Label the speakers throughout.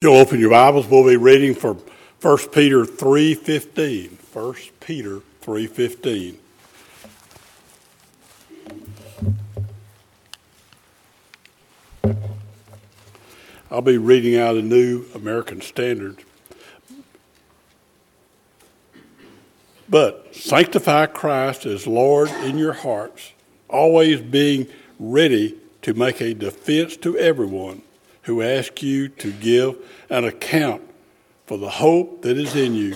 Speaker 1: You'll open your Bibles. We'll be reading from 1 Peter 3.15. 1 Peter 3.15. I'll be reading out a New American Standard. But sanctify Christ as Lord in your hearts, always being ready to make a defense to everyone who ask you to give an account for the hope that is in you,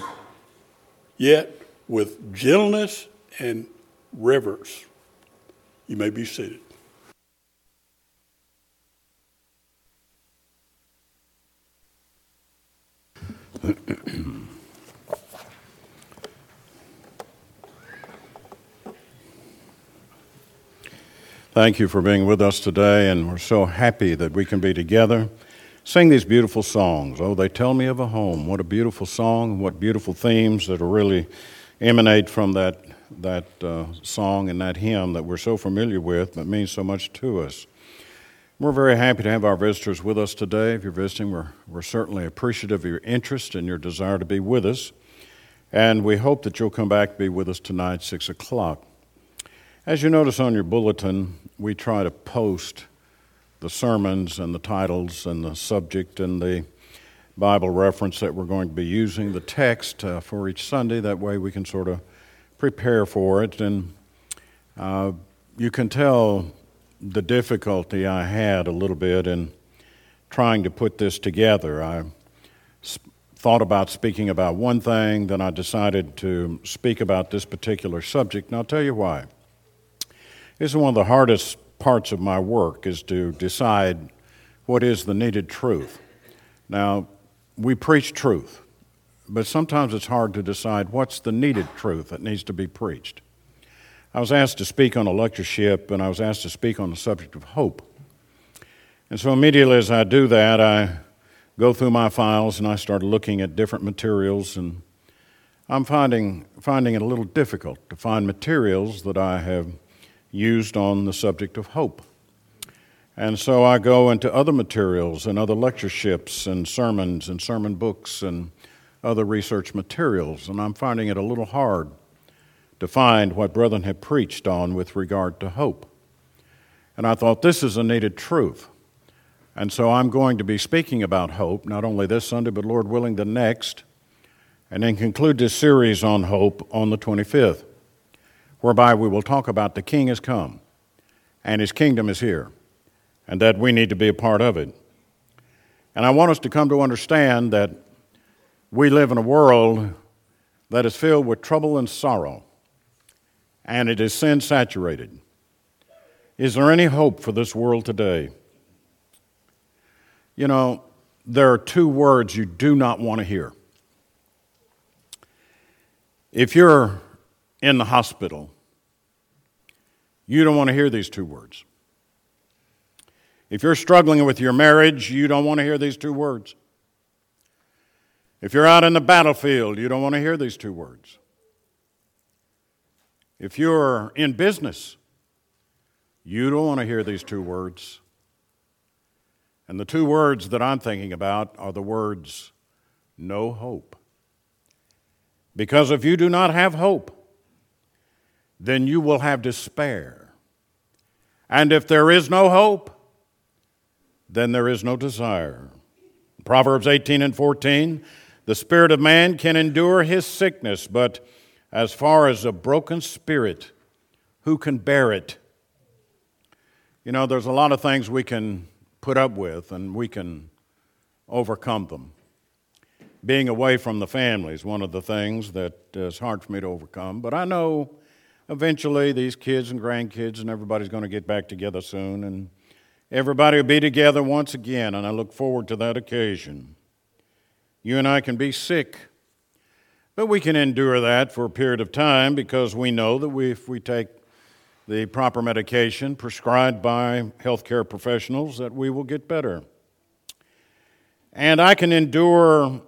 Speaker 1: yet with gentleness and reverence. You may be seated.
Speaker 2: Thank you for being with us today, and we're so happy that we can be together. Sing these beautiful songs. Oh, they tell me of a home. What a beautiful song, what beautiful themes that really emanate from that, that uh, song and that hymn that we're so familiar with, but means so much to us. We're very happy to have our visitors with us today. If you're visiting, we're, we're certainly appreciative of your interest and your desire to be with us. And we hope that you'll come back to be with us tonight, 6 o'clock. As you notice on your bulletin, we try to post the sermons and the titles and the subject and the Bible reference that we're going to be using, the text uh, for each Sunday. That way we can sort of prepare for it. And uh, you can tell the difficulty I had a little bit in trying to put this together. I sp- thought about speaking about one thing, then I decided to speak about this particular subject, and I'll tell you why. This is one of the hardest parts of my work is to decide what is the needed truth. Now, we preach truth, but sometimes it's hard to decide what's the needed truth that needs to be preached. I was asked to speak on a lectureship, and I was asked to speak on the subject of hope. And so immediately as I do that, I go through my files and I start looking at different materials, and I'm finding, finding it a little difficult to find materials that I have used on the subject of hope. And so I go into other materials and other lectureships and sermons and sermon books and other research materials, and I'm finding it a little hard to find what brethren have preached on with regard to hope. And I thought this is a needed truth. And so I'm going to be speaking about hope, not only this Sunday, but Lord willing, the next, and then conclude this series on hope on the 25th whereby we will talk about the King has come and his kingdom is here and that we need to be a part of it. And I want us to come to understand that we live in a world that is filled with trouble and sorrow, and it is sin saturated. Is there any hope for this world today? You know, there are two words you do not want to hear. If you're in the hospital, you don't want to hear these two words. If you're struggling with your marriage, you don't want to hear these two words. If you're out in the battlefield, you don't want to hear these two words. If you're in business, you don't want to hear these two words. And the two words that I'm thinking about are the words no hope. Because if you do not have hope, then you will have despair. And if there is no hope, then there is no desire. Proverbs 18 and 14 the spirit of man can endure his sickness, but as far as a broken spirit, who can bear it? You know, there's a lot of things we can put up with and we can overcome them. Being away from the family is one of the things that is hard for me to overcome, but I know eventually these kids and grandkids and everybody's going to get back together soon and everybody will be together once again and i look forward to that occasion. You and i can be sick but we can endure that for a period of time because we know that we, if we take the proper medication prescribed by healthcare professionals that we will get better. And i can endure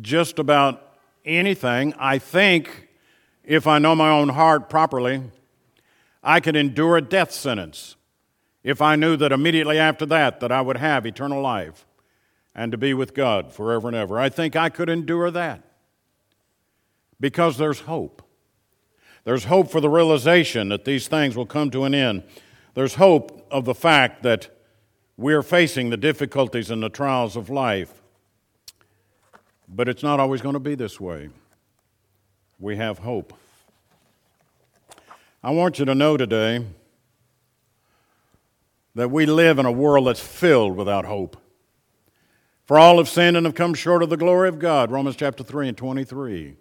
Speaker 2: just about anything i think if I know my own heart properly, I could endure a death sentence if I knew that immediately after that that I would have eternal life. and to be with God forever and ever. I think I could endure that because there's hope. There's hope for the realization that these things will come to an end. There's hope of the fact that we're facing the difficulties and the trials of life. But it's not always going to be this way. We have hope. I want you to know today that we live in a world that's filled without hope. For all have sinned and have come short of the glory of God, Romans chapter 3 and 23.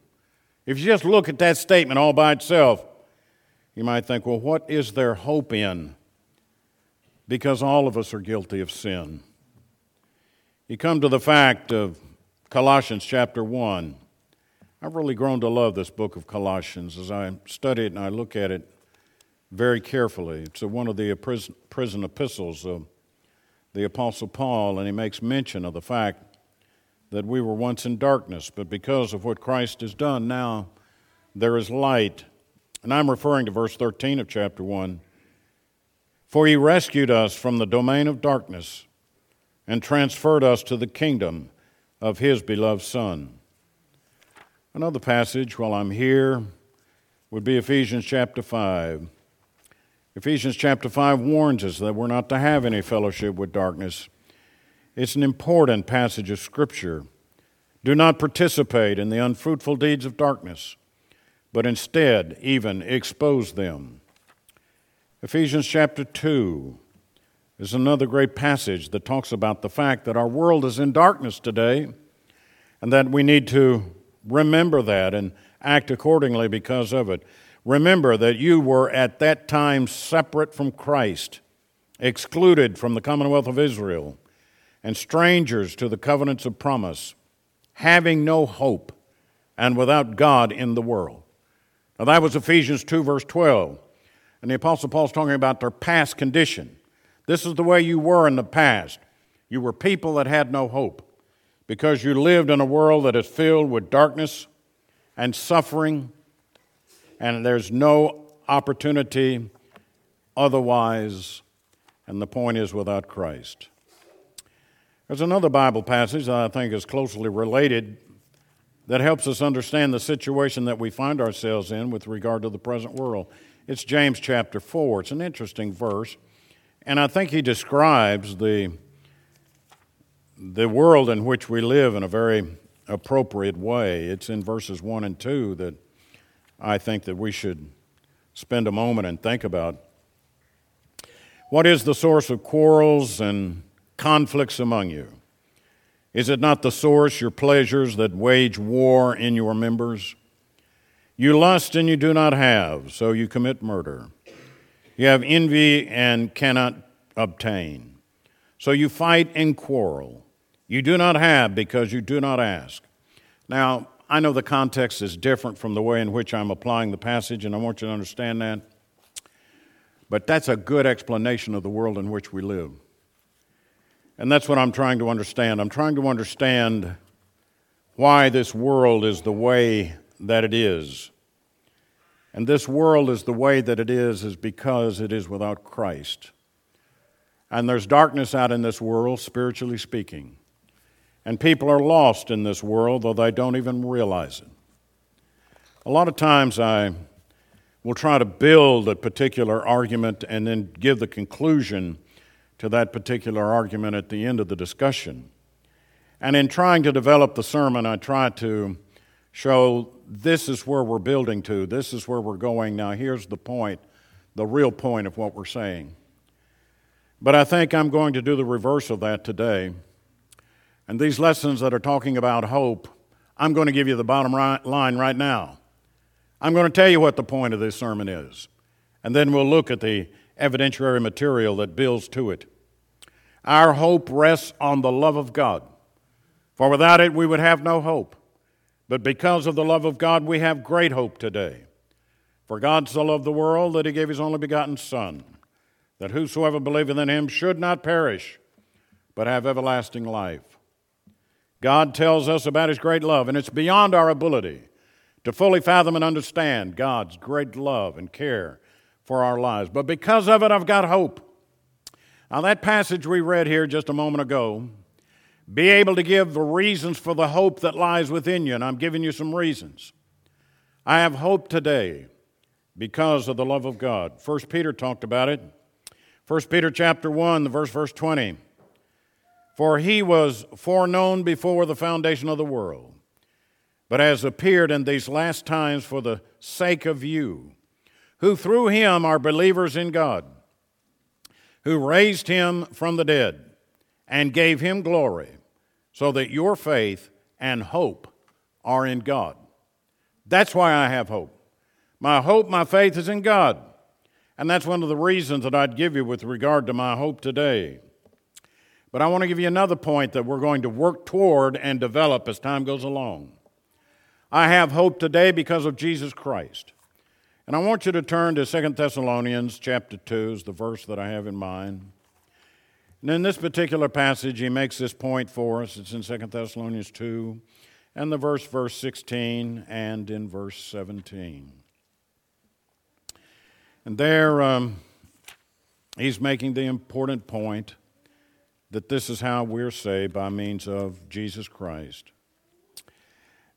Speaker 2: If you just look at that statement all by itself, you might think, well, what is there hope in? Because all of us are guilty of sin. You come to the fact of Colossians chapter 1. I've really grown to love this book of Colossians as I study it and I look at it very carefully. It's one of the prison, epistles of the Apostle Paul, and he makes mention of the fact that we were once in darkness, but because of what Christ has done, now there is light. And I'm referring to verse 13 of chapter 1. For he rescued us from the domain of darkness and transferred us to the kingdom of his beloved Son. Another passage while I'm here would be Ephesians chapter 5. Ephesians chapter 5 warns us that we're not to have any fellowship with darkness. It's an important passage of Scripture. Do not participate in the unfruitful deeds of darkness, but instead even expose them. Ephesians chapter 2 is another great passage that talks about the fact that our world is in darkness today and that we need to remember that and act accordingly because of it. Remember that you were at that time separate from Christ, excluded from the commonwealth of Israel, and strangers to the covenants of promise, having no hope and without God in the world. Now, that was Ephesians 2, verse 12. And the Apostle Paul's talking about their past condition. This is the way you were in the past. You were people that had no hope because you lived in a world that is filled with darkness and suffering and there's no opportunity otherwise, and the point is without Christ. There's another Bible passage that I think is closely related that helps us understand the situation that we find ourselves in with regard to the present world. It's James chapter 4. It's an interesting verse, and I think he describes the, the world in which we live in a very appropriate way. It's in verses 1 and 2 that I think that we should spend a moment and think about. What is the source of quarrels and conflicts among you? Is it not the source, your pleasures, that wage war in your members? You lust and you do not have, so you commit murder. You have envy and cannot obtain, so you fight and quarrel. You do not have because you do not ask. Now, I know the context is different from the way in which I'm applying the passage, and I want you to understand that. But that's a good explanation of the world in which we live. And that's what I'm trying to understand. I'm trying to understand why this world is the way that it is. And this world is the way that it is, is because it is without Christ. And there's darkness out in this world, spiritually speaking. And people are lost in this world, though they don't even realize it. A lot of times I will try to build a particular argument and then give the conclusion to that particular argument at the end of the discussion. And in trying to develop the sermon, I try to show this is where we're building to, this is where we're going. Now, here's the point, the real point of what we're saying. But I think I'm going to do the reverse of that today. And these lessons that are talking about hope, I'm going to give you the bottom right line right now. I'm going to tell you what the point of this sermon is. And then we'll look at the evidentiary material that builds to it. Our hope rests on the love of God. For without it, we would have no hope. But because of the love of God, we have great hope today. For God so loved the world that he gave his only begotten Son, that whosoever believeth in him should not perish, but have everlasting life. God tells us about His great love, and it's beyond our ability to fully fathom and understand God's great love and care for our lives. But because of it, I've got hope. Now, that passage we read here just a moment ago be able to give the reasons for the hope that lies within you, and I'm giving you some reasons. I have hope today because of the love of God. First Peter talked about it. First Peter chapter 1, the verse verse 20. For he was foreknown before the foundation of the world, but has appeared in these last times for the sake of you, who through him are believers in God, who raised him from the dead and gave him glory, so that your faith and hope are in God. That's why I have hope. My hope, my faith is in God. And that's one of the reasons that I'd give you with regard to my hope today. But I want to give you another point that we're going to work toward and develop as time goes along. I have hope today because of Jesus Christ. And I want you to turn to 2 Thessalonians chapter 2 is the verse that I have in mind. And in this particular passage, he makes this point for us. It's in 2 Thessalonians 2, and the verse, verse 16, and in verse 17. And there, um, he's making the important point that this is how we're saved by means of Jesus Christ.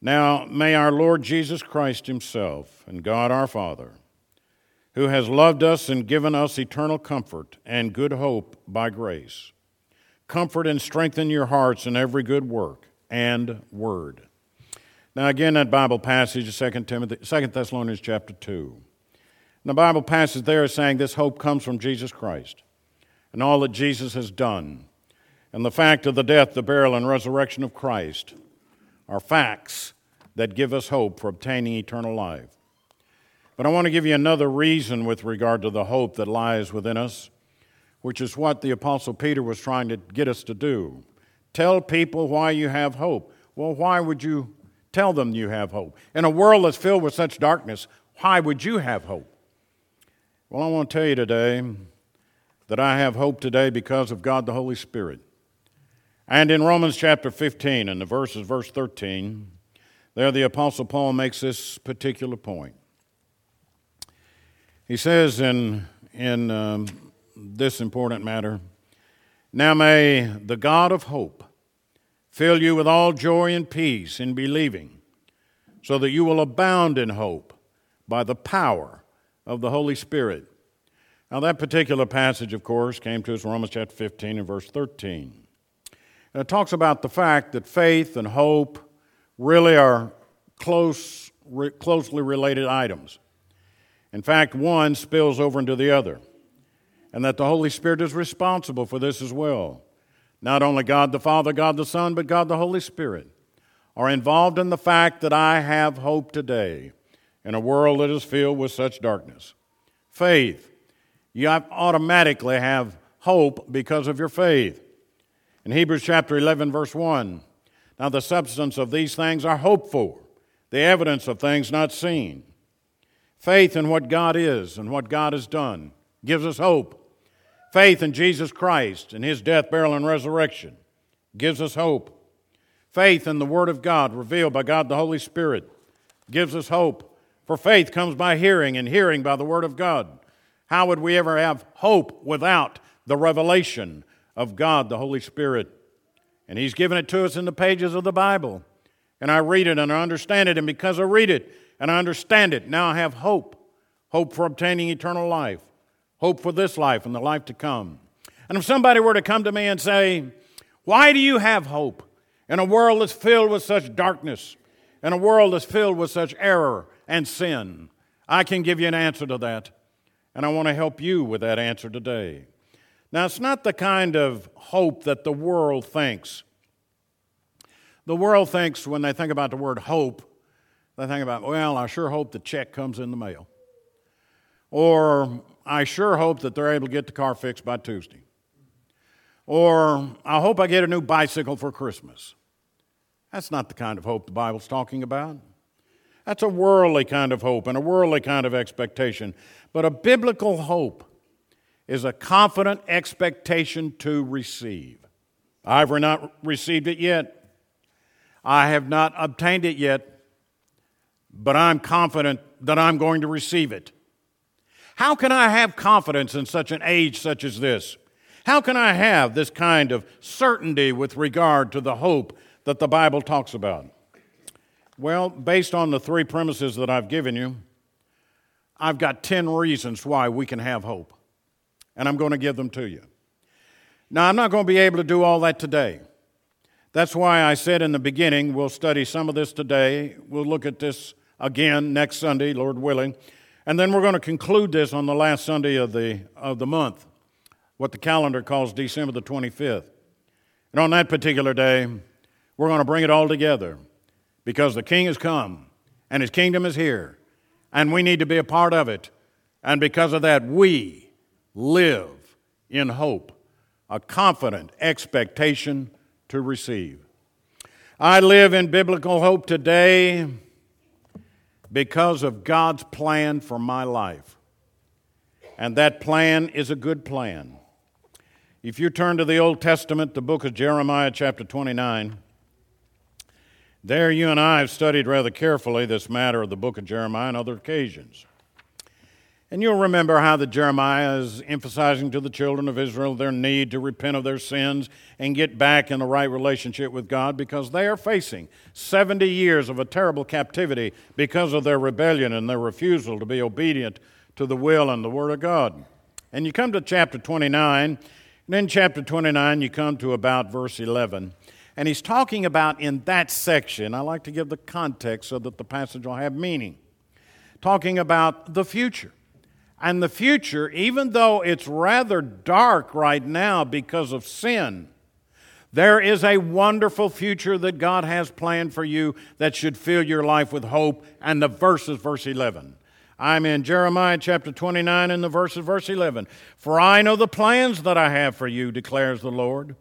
Speaker 2: Now, may our Lord Jesus Christ Himself and God our Father, who has loved us and given us eternal comfort and good hope by grace, comfort and strengthen your hearts in every good work and word. Now, again, that Bible passage, 2 Timothy, 2 Thessalonians chapter 2. And the Bible passage there is saying this hope comes from Jesus Christ and all that Jesus has done and the fact of the death, the burial, and resurrection of Christ are facts that give us hope for obtaining eternal life. But I want to give you another reason with regard to the hope that lies within us, which is what the Apostle Peter was trying to get us to do. Tell people why you have hope. Well, why would you tell them you have hope? In a world that's filled with such darkness, why would you have hope? Well, I want to tell you today that I have hope today because of God the Holy Spirit. And in Romans chapter 15, and the verses, verse 13, there the Apostle Paul makes this particular point. He says in, in um, this important matter, Now may the God of hope fill you with all joy and peace in believing, so that you will abound in hope by the power of the Holy Spirit. Now, that particular passage, of course, came to us in Romans chapter 15 and verse 13. And it talks about the fact that faith and hope really are close, re, closely related items. In fact, one spills over into the other, and that the Holy Spirit is responsible for this as well. Not only God the Father, God the Son, but God the Holy Spirit are involved in the fact that I have hope today in a world that is filled with such darkness. Faith. You automatically have hope because of your faith. In Hebrews chapter 11, verse 1, now the substance of these things are hoped for, the evidence of things not seen. Faith in what God is and what God has done gives us hope. Faith in Jesus Christ and his death, burial, and resurrection gives us hope. Faith in the Word of God revealed by God the Holy Spirit gives us hope. For faith comes by hearing, and hearing by the Word of God. How would we ever have hope without the revelation of God, the Holy Spirit. And He's given it to us in the pages of the Bible. And I read it and I understand it. And because I read it and I understand it, now I have hope hope for obtaining eternal life, hope for this life and the life to come. And if somebody were to come to me and say, Why do you have hope in a world that's filled with such darkness, in a world that's filled with such error and sin? I can give you an answer to that. And I want to help you with that answer today. Now, it's not the kind of hope that the world thinks. The world thinks, when they think about the word hope, they think about, well, I sure hope the check comes in the mail. Or, I sure hope that they're able to get the car fixed by Tuesday. Or, I hope I get a new bicycle for Christmas. That's not the kind of hope the Bible's talking about. That's a worldly kind of hope and a worldly kind of expectation. But a biblical hope is a confident expectation to receive. I've not received it yet. I have not obtained it yet, but I'm confident that I'm going to receive it. How can I have confidence in such an age such as this? How can I have this kind of certainty with regard to the hope that the Bible talks about? Well, based on the three premises that I've given you, I've got 10 reasons why we can have hope. And I'm going to give them to you. Now, I'm not going to be able to do all that today. That's why I said in the beginning, we'll study some of this today. We'll look at this again next Sunday, Lord willing. And then we're going to conclude this on the last Sunday of the, of the month, what the calendar calls December the 25th. And on that particular day, we're going to bring it all together because the King has come and his kingdom is here, and we need to be a part of it. And because of that, we live in hope, a confident expectation to receive. I live in biblical hope today because of God's plan for my life. And that plan is a good plan. If you turn to the Old Testament, the book of Jeremiah, chapter 29, there you and I have studied rather carefully this matter of the book of Jeremiah on other occasions. And you'll remember how the Jeremiah is emphasizing to the children of Israel their need to repent of their sins and get back in the right relationship with God because they are facing 70 years of a terrible captivity because of their rebellion and their refusal to be obedient to the will and the Word of God. And you come to chapter 29, and in chapter 29, you come to about verse 11. And he's talking about in that section, I like to give the context so that the passage will have meaning, talking about the future and the future, even though it's rather dark right now because of sin, there is a wonderful future that God has planned for you that should fill your life with hope. And the verse is verse 11. I'm in Jeremiah chapter 29 and the verse is verse 11. For I know the plans that I have for you, declares the Lord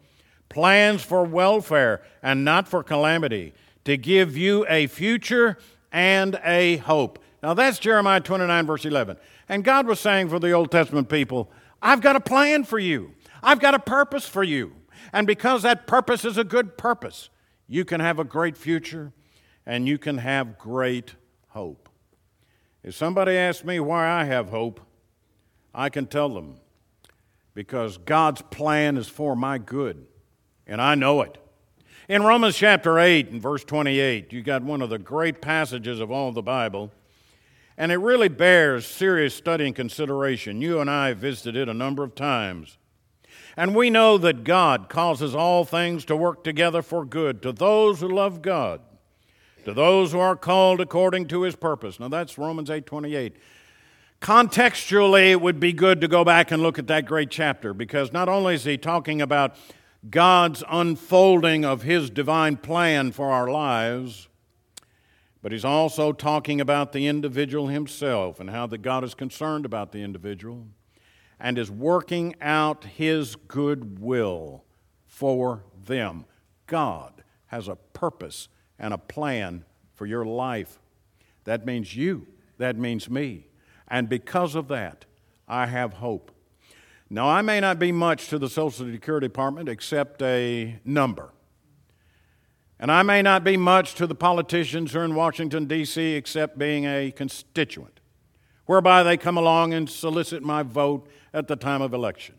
Speaker 2: plans for welfare and not for calamity, to give you a future and a hope. Now that's Jeremiah 29, verse 11. And God was saying for the Old Testament people, I've got a plan for you, I've got a purpose for you. And because that purpose is a good purpose, you can have a great future and you can have great hope. If somebody asks me why I have hope, I can tell them because God's plan is for my good, and I know it. In Romans chapter 8 and verse 28, you got one of the great passages of all the Bible. And it really bears serious study and consideration. You and I visited it a number of times. And we know that God causes all things to work together for good to those who love God, to those who are called according to his purpose. Now that's Romans 8:28. Contextually, it would be good to go back and look at that great chapter because not only is he talking about God's unfolding of his divine plan for our lives, but he's also talking about the individual himself and how that God is concerned about the individual and is working out his good will for them. God has a purpose and a plan for your life. That means you, that means me. And because of that, I have hope. Now, I may not be much to the Social Security Department except a number. And I may not be much to the politicians here in Washington, D.C., except being a constituent, whereby they come along and solicit my vote at the time of election.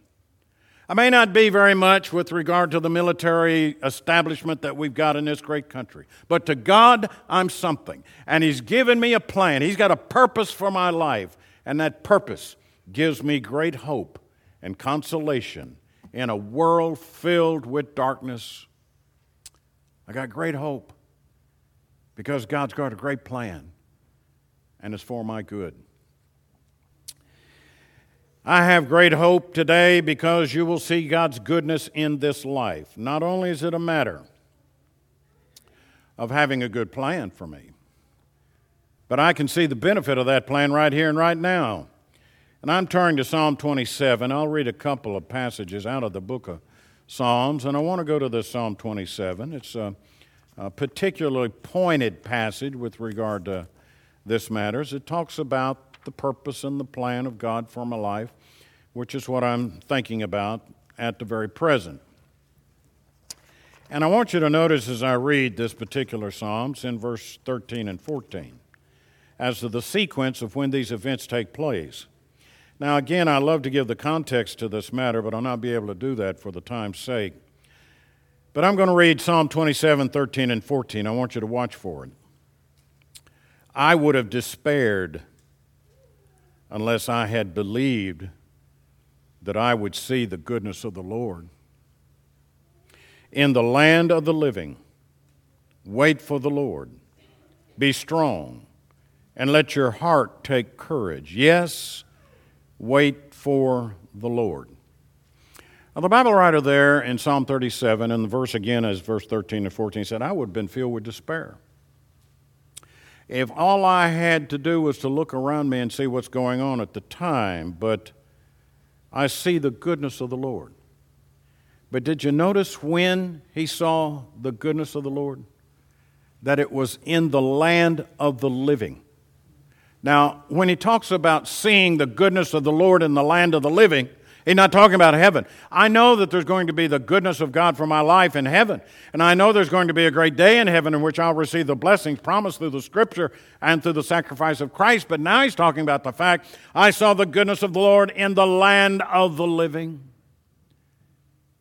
Speaker 2: I may not be very much with regard to the military establishment that we've got in this great country, but to God, I'm something. And He's given me a plan. He's got a purpose for my life, and that purpose gives me great hope and consolation in a world filled with darkness I got great hope because God's got a great plan and it's for my good. I have great hope today because you will see God's goodness in this life. Not only is it a matter of having a good plan for me, but I can see the benefit of that plan right here and right now. And I'm turning to Psalm 27. I'll read a couple of passages out of the book of Psalms, and I want to go to the Psalm 27. It's a, a particularly pointed passage with regard to this matters. It talks about the purpose and the plan of God for my life, which is what I'm thinking about at the very present. And I want you to notice as I read this particular Psalms in verse 13 and 14, as to the sequence of when these events take place. Now, again, I love to give the context to this matter, but I'll not be able to do that for the time's sake. But I'm going to read Psalm 27, 13, and 14. I want you to watch for it. I would have despaired unless I had believed that I would see the goodness of the Lord. In the land of the living, wait for the Lord. Be strong, and let your heart take courage. Yes, wait for the Lord. Now, the Bible writer there in Psalm 37, and the verse again is verse 13 and 14, said, I would have been filled with despair. If all I had to do was to look around me and see what's going on at the time, but I see the goodness of the Lord. But did you notice when he saw the goodness of the Lord? That it was in the land of the living. Now, when he talks about seeing the goodness of the Lord in the land of the living, He's not talking about heaven. I know that there's going to be the goodness of God for my life in heaven. And I know there's going to be a great day in heaven in which I'll receive the blessings promised through the scripture and through the sacrifice of Christ. But now he's talking about the fact I saw the goodness of the Lord in the land of the living.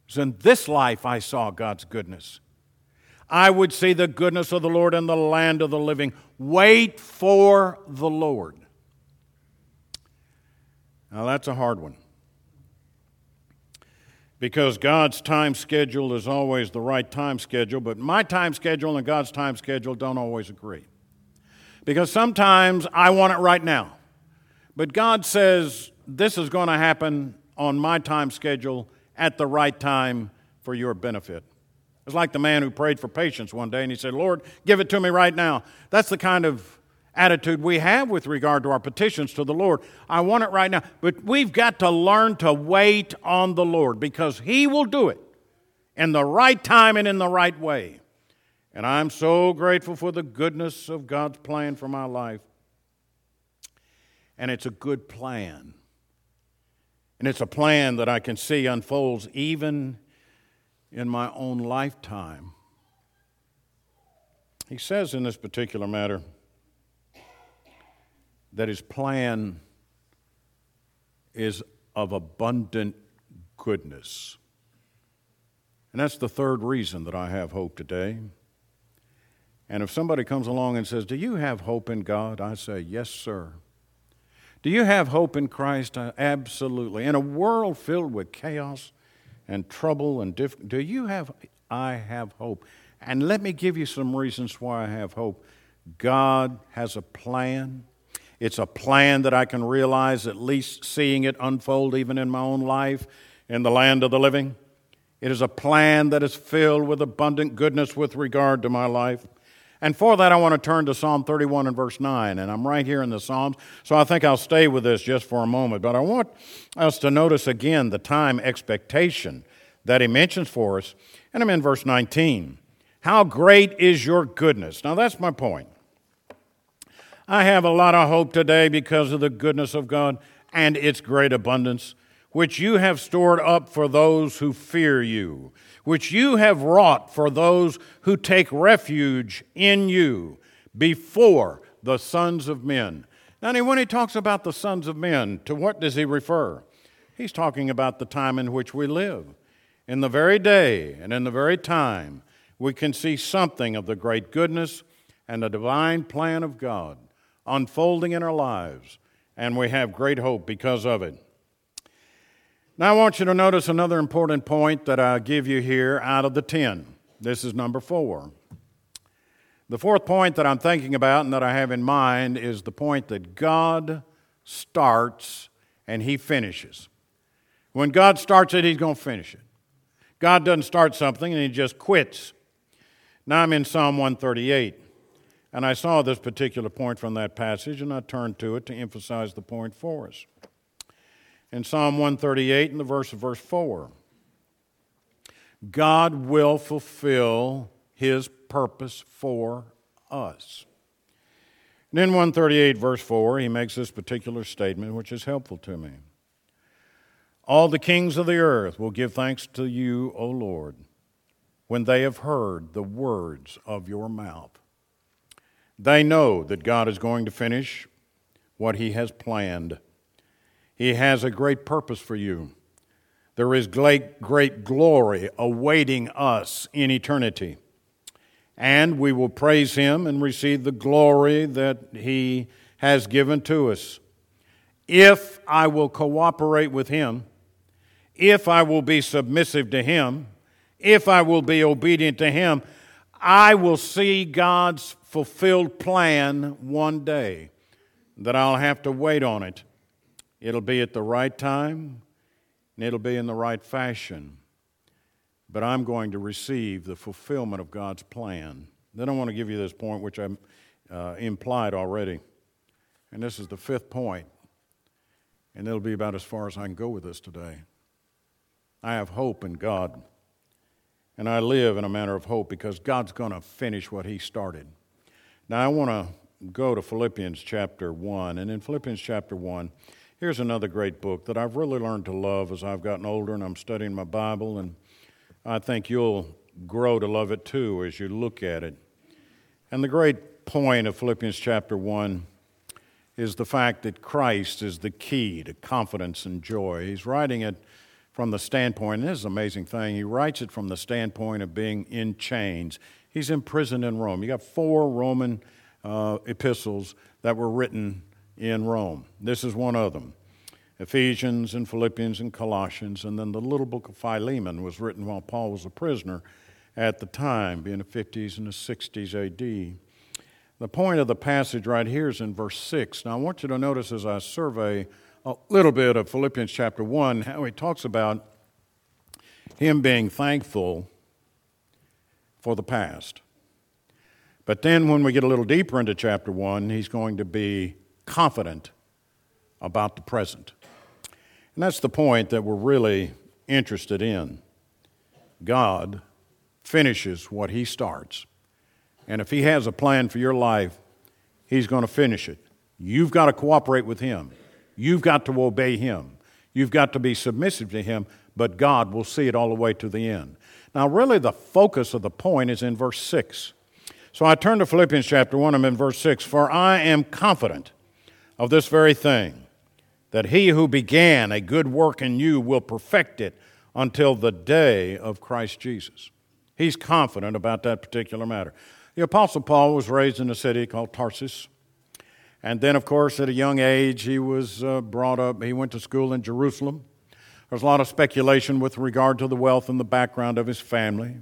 Speaker 2: So in this life I saw God's goodness. I would see the goodness of the Lord in the land of the living. Wait for the Lord. Now that's a hard one because God's time schedule is always the right time schedule, but my time schedule and God's time schedule don't always agree. Because sometimes I want it right now, but God says this is going to happen on my time schedule at the right time for your benefit. It's like the man who prayed for patience one day and he said, Lord, give it to me right now. That's the kind of attitude we have with regard to our petitions to the Lord. I want it right now. But we've got to learn to wait on the Lord because He will do it in the right time and in the right way. And I'm so grateful for the goodness of God's plan for my life. And it's a good plan. And it's a plan that I can see unfolds even in my own lifetime. He says in this particular matter, that his plan is of abundant goodness. And that's the third reason that I have hope today. And if somebody comes along and says, Do you have hope in God? I say, Yes, sir. Do you have hope in Christ? Absolutely. In a world filled with chaos and trouble and diff- do you have I have hope. And let me give you some reasons why I have hope. God has a plan. It's a plan that I can realize, at least seeing it unfold even in my own life in the land of the living. It is a plan that is filled with abundant goodness with regard to my life. And for that, I want to turn to Psalm 31 and verse 9. And I'm right here in the Psalms, so I think I'll stay with this just for a moment. But I want us to notice again the time expectation that he mentions for us. And I'm in verse 19. How great is your goodness? Now, that's my point. I have a lot of hope today because of the goodness of God and its great abundance, which you have stored up for those who fear you, which you have wrought for those who take refuge in you before the sons of men. Now, when he talks about the sons of men, to what does he refer? He's talking about the time in which we live. In the very day and in the very time, we can see something of the great goodness and the divine plan of God unfolding in our lives, and we have great hope because of it. Now, I want you to notice another important point that I give you here out of the 10. This is number four. The fourth point that I'm thinking about and that I have in mind is the point that God starts and He finishes. When God starts it, He's going to finish it. God doesn't start something and He just quits. Now I'm in Psalm 138. And I saw this particular point from that passage, and I turned to it to emphasize the point for us. In Psalm 138, in the verse of verse 4, God will fulfill his purpose for us. And in 138, verse 4, he makes this particular statement, which is helpful to me. All the kings of the earth will give thanks to you, O Lord, when they have heard the words of your mouth. They know that God is going to finish what He has planned. He has a great purpose for you. There is great, great glory awaiting us in eternity. And we will praise Him and receive the glory that He has given to us. If I will cooperate with Him, if I will be submissive to Him, if I will be obedient to Him, I will see God's fulfilled plan one day, that I'll have to wait on it. It'll be at the right time, and it'll be in the right fashion. But I'm going to receive the fulfillment of God's plan. Then I want to give you this point, which I uh, implied already. And this is the fifth point. and it'll be about as far as I can go with this today. I have hope in God. And I live in a manner of hope because God's going to finish what He started. Now, I want to go to Philippians chapter 1. And in Philippians chapter 1, here's another great book that I've really learned to love as I've gotten older and I'm studying my Bible. And I think you'll grow to love it too as you look at it. And the great point of Philippians chapter 1 is the fact that Christ is the key to confidence and joy. He's writing it from the standpoint, and this is an amazing thing, he writes it from the standpoint of being in chains. He's imprisoned in Rome. You got four Roman uh, epistles that were written in Rome. This is one of them. Ephesians and Philippians and Colossians, and then the little book of Philemon was written while Paul was a prisoner at the time, being the 50s and the 60s AD. The point of the passage right here is in verse 6. Now, I want you to notice as I survey a little bit of Philippians chapter 1, how he talks about him being thankful for the past. But then when we get a little deeper into chapter 1, he's going to be confident about the present. And that's the point that we're really interested in. God finishes what he starts. And if he has a plan for your life, he's going to finish it. You've got to cooperate with him. You've got to obey Him. You've got to be submissive to Him, but God will see it all the way to the end. Now, really, the focus of the point is in verse 6. So I turn to Philippians chapter 1, I'm in verse 6. For I am confident of this very thing, that he who began a good work in you will perfect it until the day of Christ Jesus. He's confident about that particular matter. The Apostle Paul was raised in a city called Tarsus. And then, of course, at a young age, he was uh, brought up, he went to school in Jerusalem. There's a lot of speculation with regard to the wealth and the background of his family.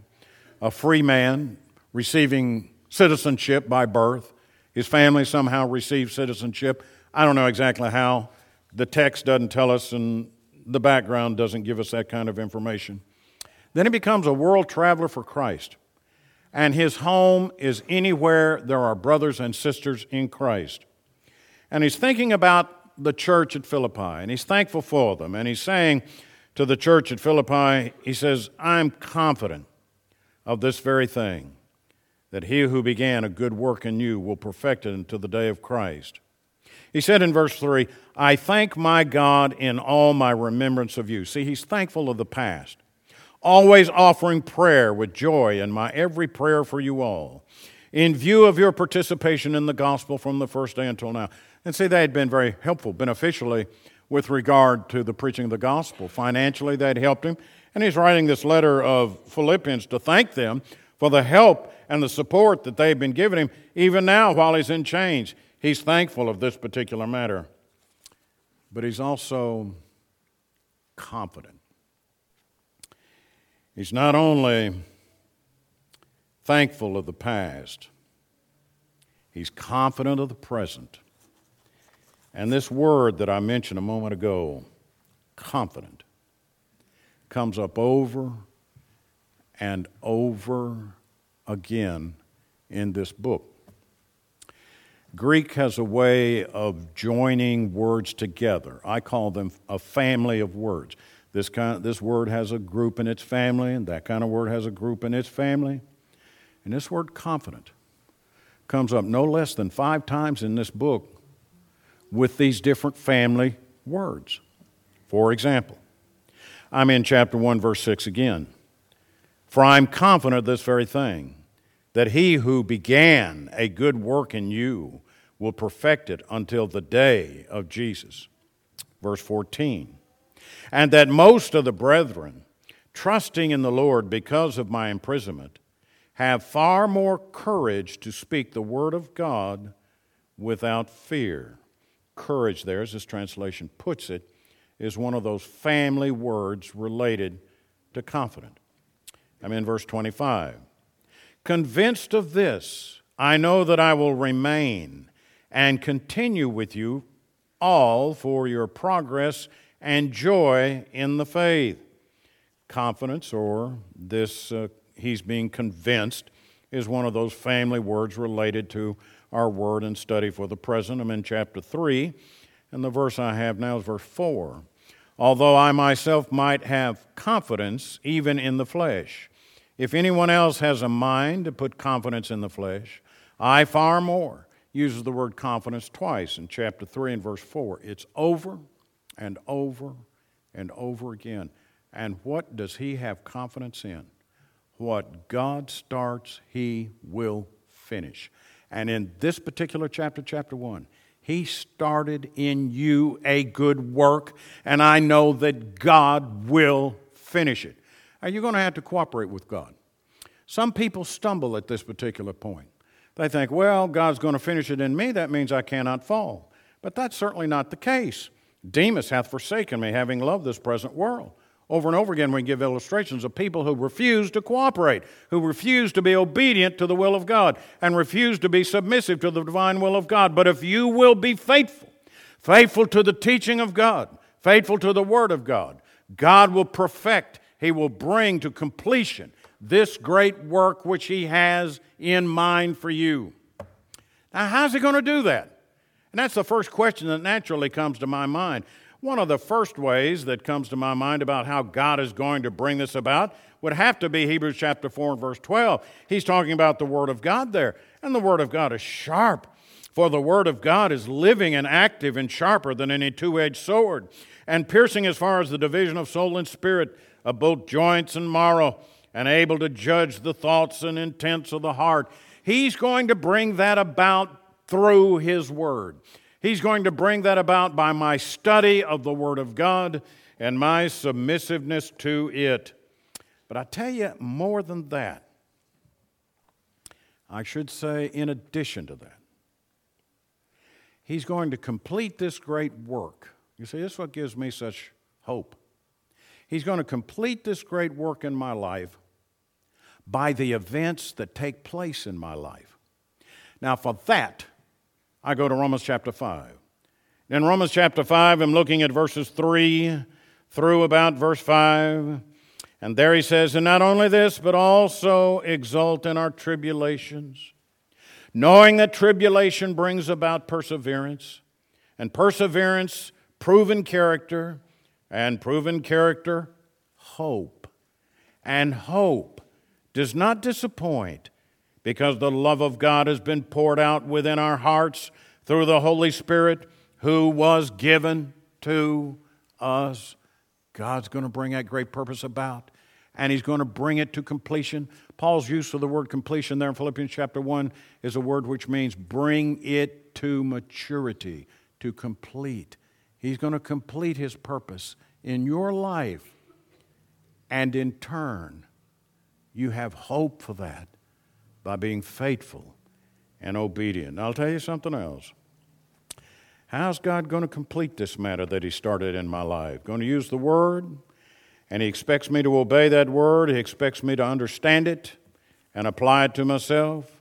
Speaker 2: A free man receiving citizenship by birth. His family somehow received citizenship. I don't know exactly how. The text doesn't tell us, and the background doesn't give us that kind of information. Then he becomes a world traveler for Christ. And his home is anywhere there are brothers and sisters in Christ. And he's thinking about the church at Philippi, and he's thankful for them. And he's saying to the church at Philippi, he says, I'm confident of this very thing, that he who began a good work in you will perfect it until the day of Christ. He said in verse 3, I thank my God in all my remembrance of you. See, he's thankful of the past, always offering prayer with joy in my every prayer for you all, in view of your participation in the gospel from the first day until now. And see, they had been very helpful, beneficially, with regard to the preaching of the gospel. Financially, they had helped him. And he's writing this letter of Philippians to thank them for the help and the support that they've been giving him, even now while he's in chains. He's thankful of this particular matter. But he's also confident. He's not only thankful of the past, he's confident of the present. And this word that I mentioned a moment ago, confident, comes up over and over again in this book. Greek has a way of joining words together. I call them a family of words. This, kind, this word has a group in its family, and that kind of word has a group in its family. And this word confident comes up no less than five times in this book with these different family words. For example, I'm in chapter 1, verse 6 again. For I'm confident of this very thing, that he who began a good work in you will perfect it until the day of Jesus. verse 14. And that most of the brethren, trusting in the Lord because of my imprisonment, have far more courage to speak the word of God without fear. Courage, there, as this translation puts it, is one of those family words related to confident. I'm in verse 25. Convinced of this, I know that I will remain and continue with you all for your progress and joy in the faith. Confidence, or this, uh, he's being convinced, is one of those family words related to our word and study for the present. I'm in chapter 3, and the verse I have now is verse 4. Although I myself might have confidence even in the flesh, if anyone else has a mind to put confidence in the flesh, I far more uses the word confidence twice in chapter 3 and verse 4. It's over and over and over again. And what does he have confidence in? What God starts, he will finish. And in this particular chapter, chapter 1, he started in you a good work, and I know that God will finish it. Are you going to have to cooperate with God? Some people stumble at this particular point. They think, well, God's going to finish it in me. That means I cannot fall. But that's certainly not the case. Demas hath forsaken me, having loved this present world. Over and over again, we give illustrations of people who refuse to cooperate, who refuse to be obedient to the will of God, and refuse to be submissive to the divine will of God. But if you will be faithful, faithful to the teaching of God, faithful to the Word of God, God will perfect, He will bring to completion this great work which He has in mind for you. Now, how's He going to do that? And that's the first question that naturally comes to my mind. One of the first ways that comes to my mind about how God is going to bring this about would have to be Hebrews chapter 4 and verse 12. He's talking about the Word of God there. And the Word of God is sharp, for the Word of God is living and active and sharper than any two edged sword, and piercing as far as the division of soul and spirit, of both joints and marrow and able to judge the thoughts and intents of the heart. He's going to bring that about through His Word. He's going to bring that about by my study of the Word of God and my submissiveness to it. But I tell you, more than that, I should say, in addition to that, He's going to complete this great work. You see, this is what gives me such hope. He's going to complete this great work in my life by the events that take place in my life. Now, for that, I go to Romans chapter 5. In Romans chapter 5, I'm looking at verses 3 through about verse 5. And there he says, And not only this, but also exult in our tribulations, knowing that tribulation brings about perseverance, and perseverance, proven character, and proven character, hope. And hope does not disappoint because the love of God has been poured out within our hearts through the Holy Spirit who was given to us. God's going to bring that great purpose about, and He's going to bring it to completion. Paul's use of the word completion there in Philippians chapter 1 is a word which means bring it to maturity, to complete. He's going to complete His purpose in your life, and in turn, you have hope for that by being faithful and obedient. I'll tell you something else. How's God going to complete this matter that He started in my life? Going to use the Word, and He expects me to obey that Word. He expects me to understand it and apply it to myself.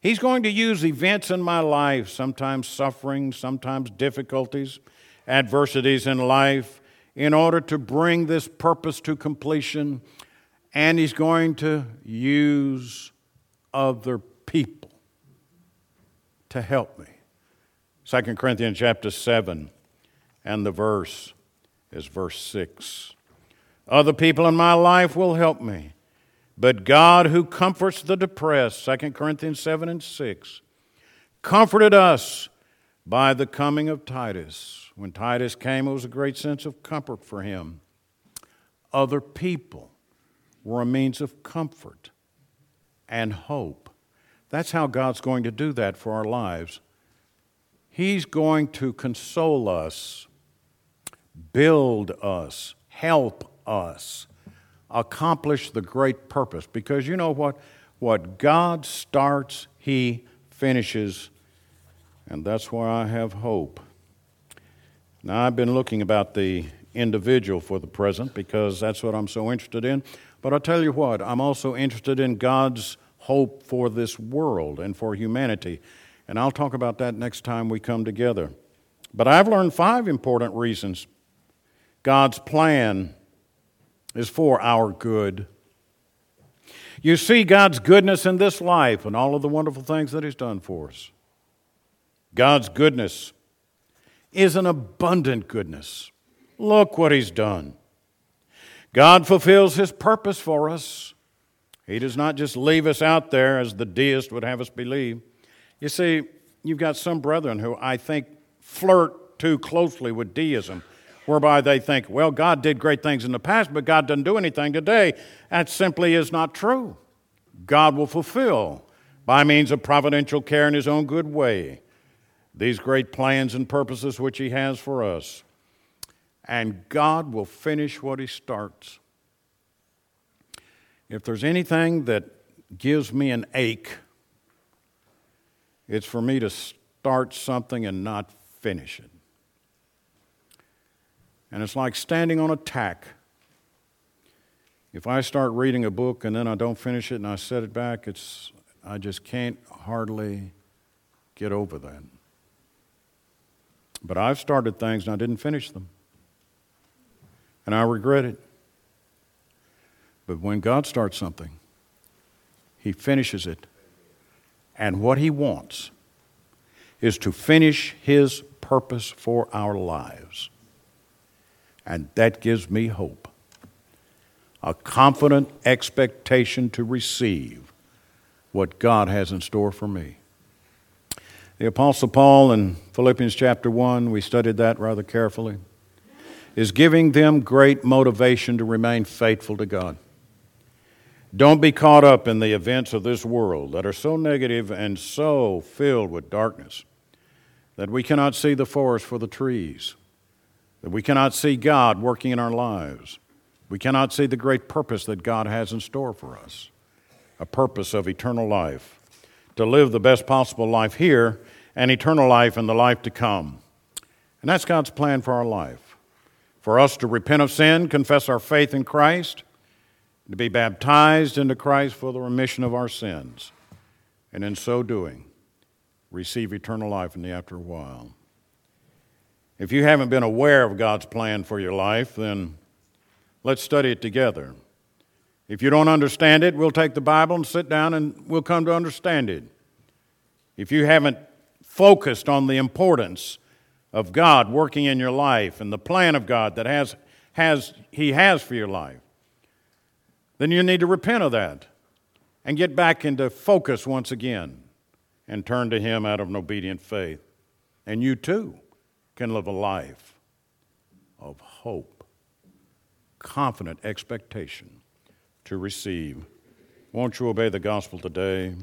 Speaker 2: He's going to use events in my life, sometimes suffering, sometimes difficulties, adversities in life, in order to bring this purpose to completion and he's going to use other people to help me. 2 Corinthians chapter 7 and the verse is verse 6. Other people in my life will help me, but God who comforts the depressed, 2 Corinthians 7 and 6, comforted us by the coming of Titus. When Titus came, it was a great sense of comfort for him. Other people were a means of comfort and hope. That's how God's going to do that for our lives. He's going to console us build us, help us accomplish the great purpose. Because you know what? What God starts, He finishes. And that's why I have hope. Now, I've been looking about the individual for the present because that's what I'm so interested in. But I'll tell you what, I'm also interested in God's hope for this world and for humanity. And I'll talk about that next time we come together. But I've learned five important reasons God's plan is for our good. You see God's goodness in this life and all of the wonderful things that He's done for us. God's goodness is an abundant goodness. Look what He's done. God fulfills His purpose for us. He does not just leave us out there as the deist would have us believe. You see, you've got some brethren who I think flirt too closely with deism, whereby they think, well, God did great things in the past, but God doesn't do anything today. That simply is not true. God will fulfill, by means of providential care in His own good way, these great plans and purposes which He has for us. And God will finish what He starts. If there's anything that gives me an ache, it's for me to start something and not finish it. And it's like standing on a tack. If I start reading a book and then I don't finish it and I set it back, it's, I just can't hardly get over that. But I've started things and I didn't finish them. And I regret it. But when God starts something, He finishes it. And what He wants is to finish His purpose for our lives. And that gives me hope a confident expectation to receive what God has in store for me. The Apostle Paul in Philippians chapter 1, we studied that rather carefully, is giving them great motivation to remain faithful to God. Don't be caught up in the events of this world that are so negative and so filled with darkness that we cannot see the forest for the trees, that we cannot see God working in our lives. We cannot see the great purpose that God has in store for us a purpose of eternal life, to live the best possible life here and eternal life in the life to come. And that's God's plan for our life. For us to repent of sin, confess our faith in Christ, to be baptized into Christ for the remission of our sins, and in so doing, receive eternal life in the after while. If you haven't been aware of God's plan for your life, then let's study it together. If you don't understand it, we'll take the Bible and sit down and we'll come to understand it. If you haven't focused on the importance of God working in your life and the plan of God that has, has, He has for your life, then you need to repent of that and get back into focus once again and turn to Him out of an obedient faith. And you too can live a life of hope, confident expectation to receive. Won't you obey the gospel today?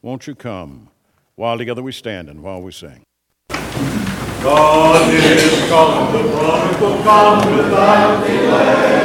Speaker 2: Won't you come while together we stand and while we sing? God is calling, the prodigal come without delay.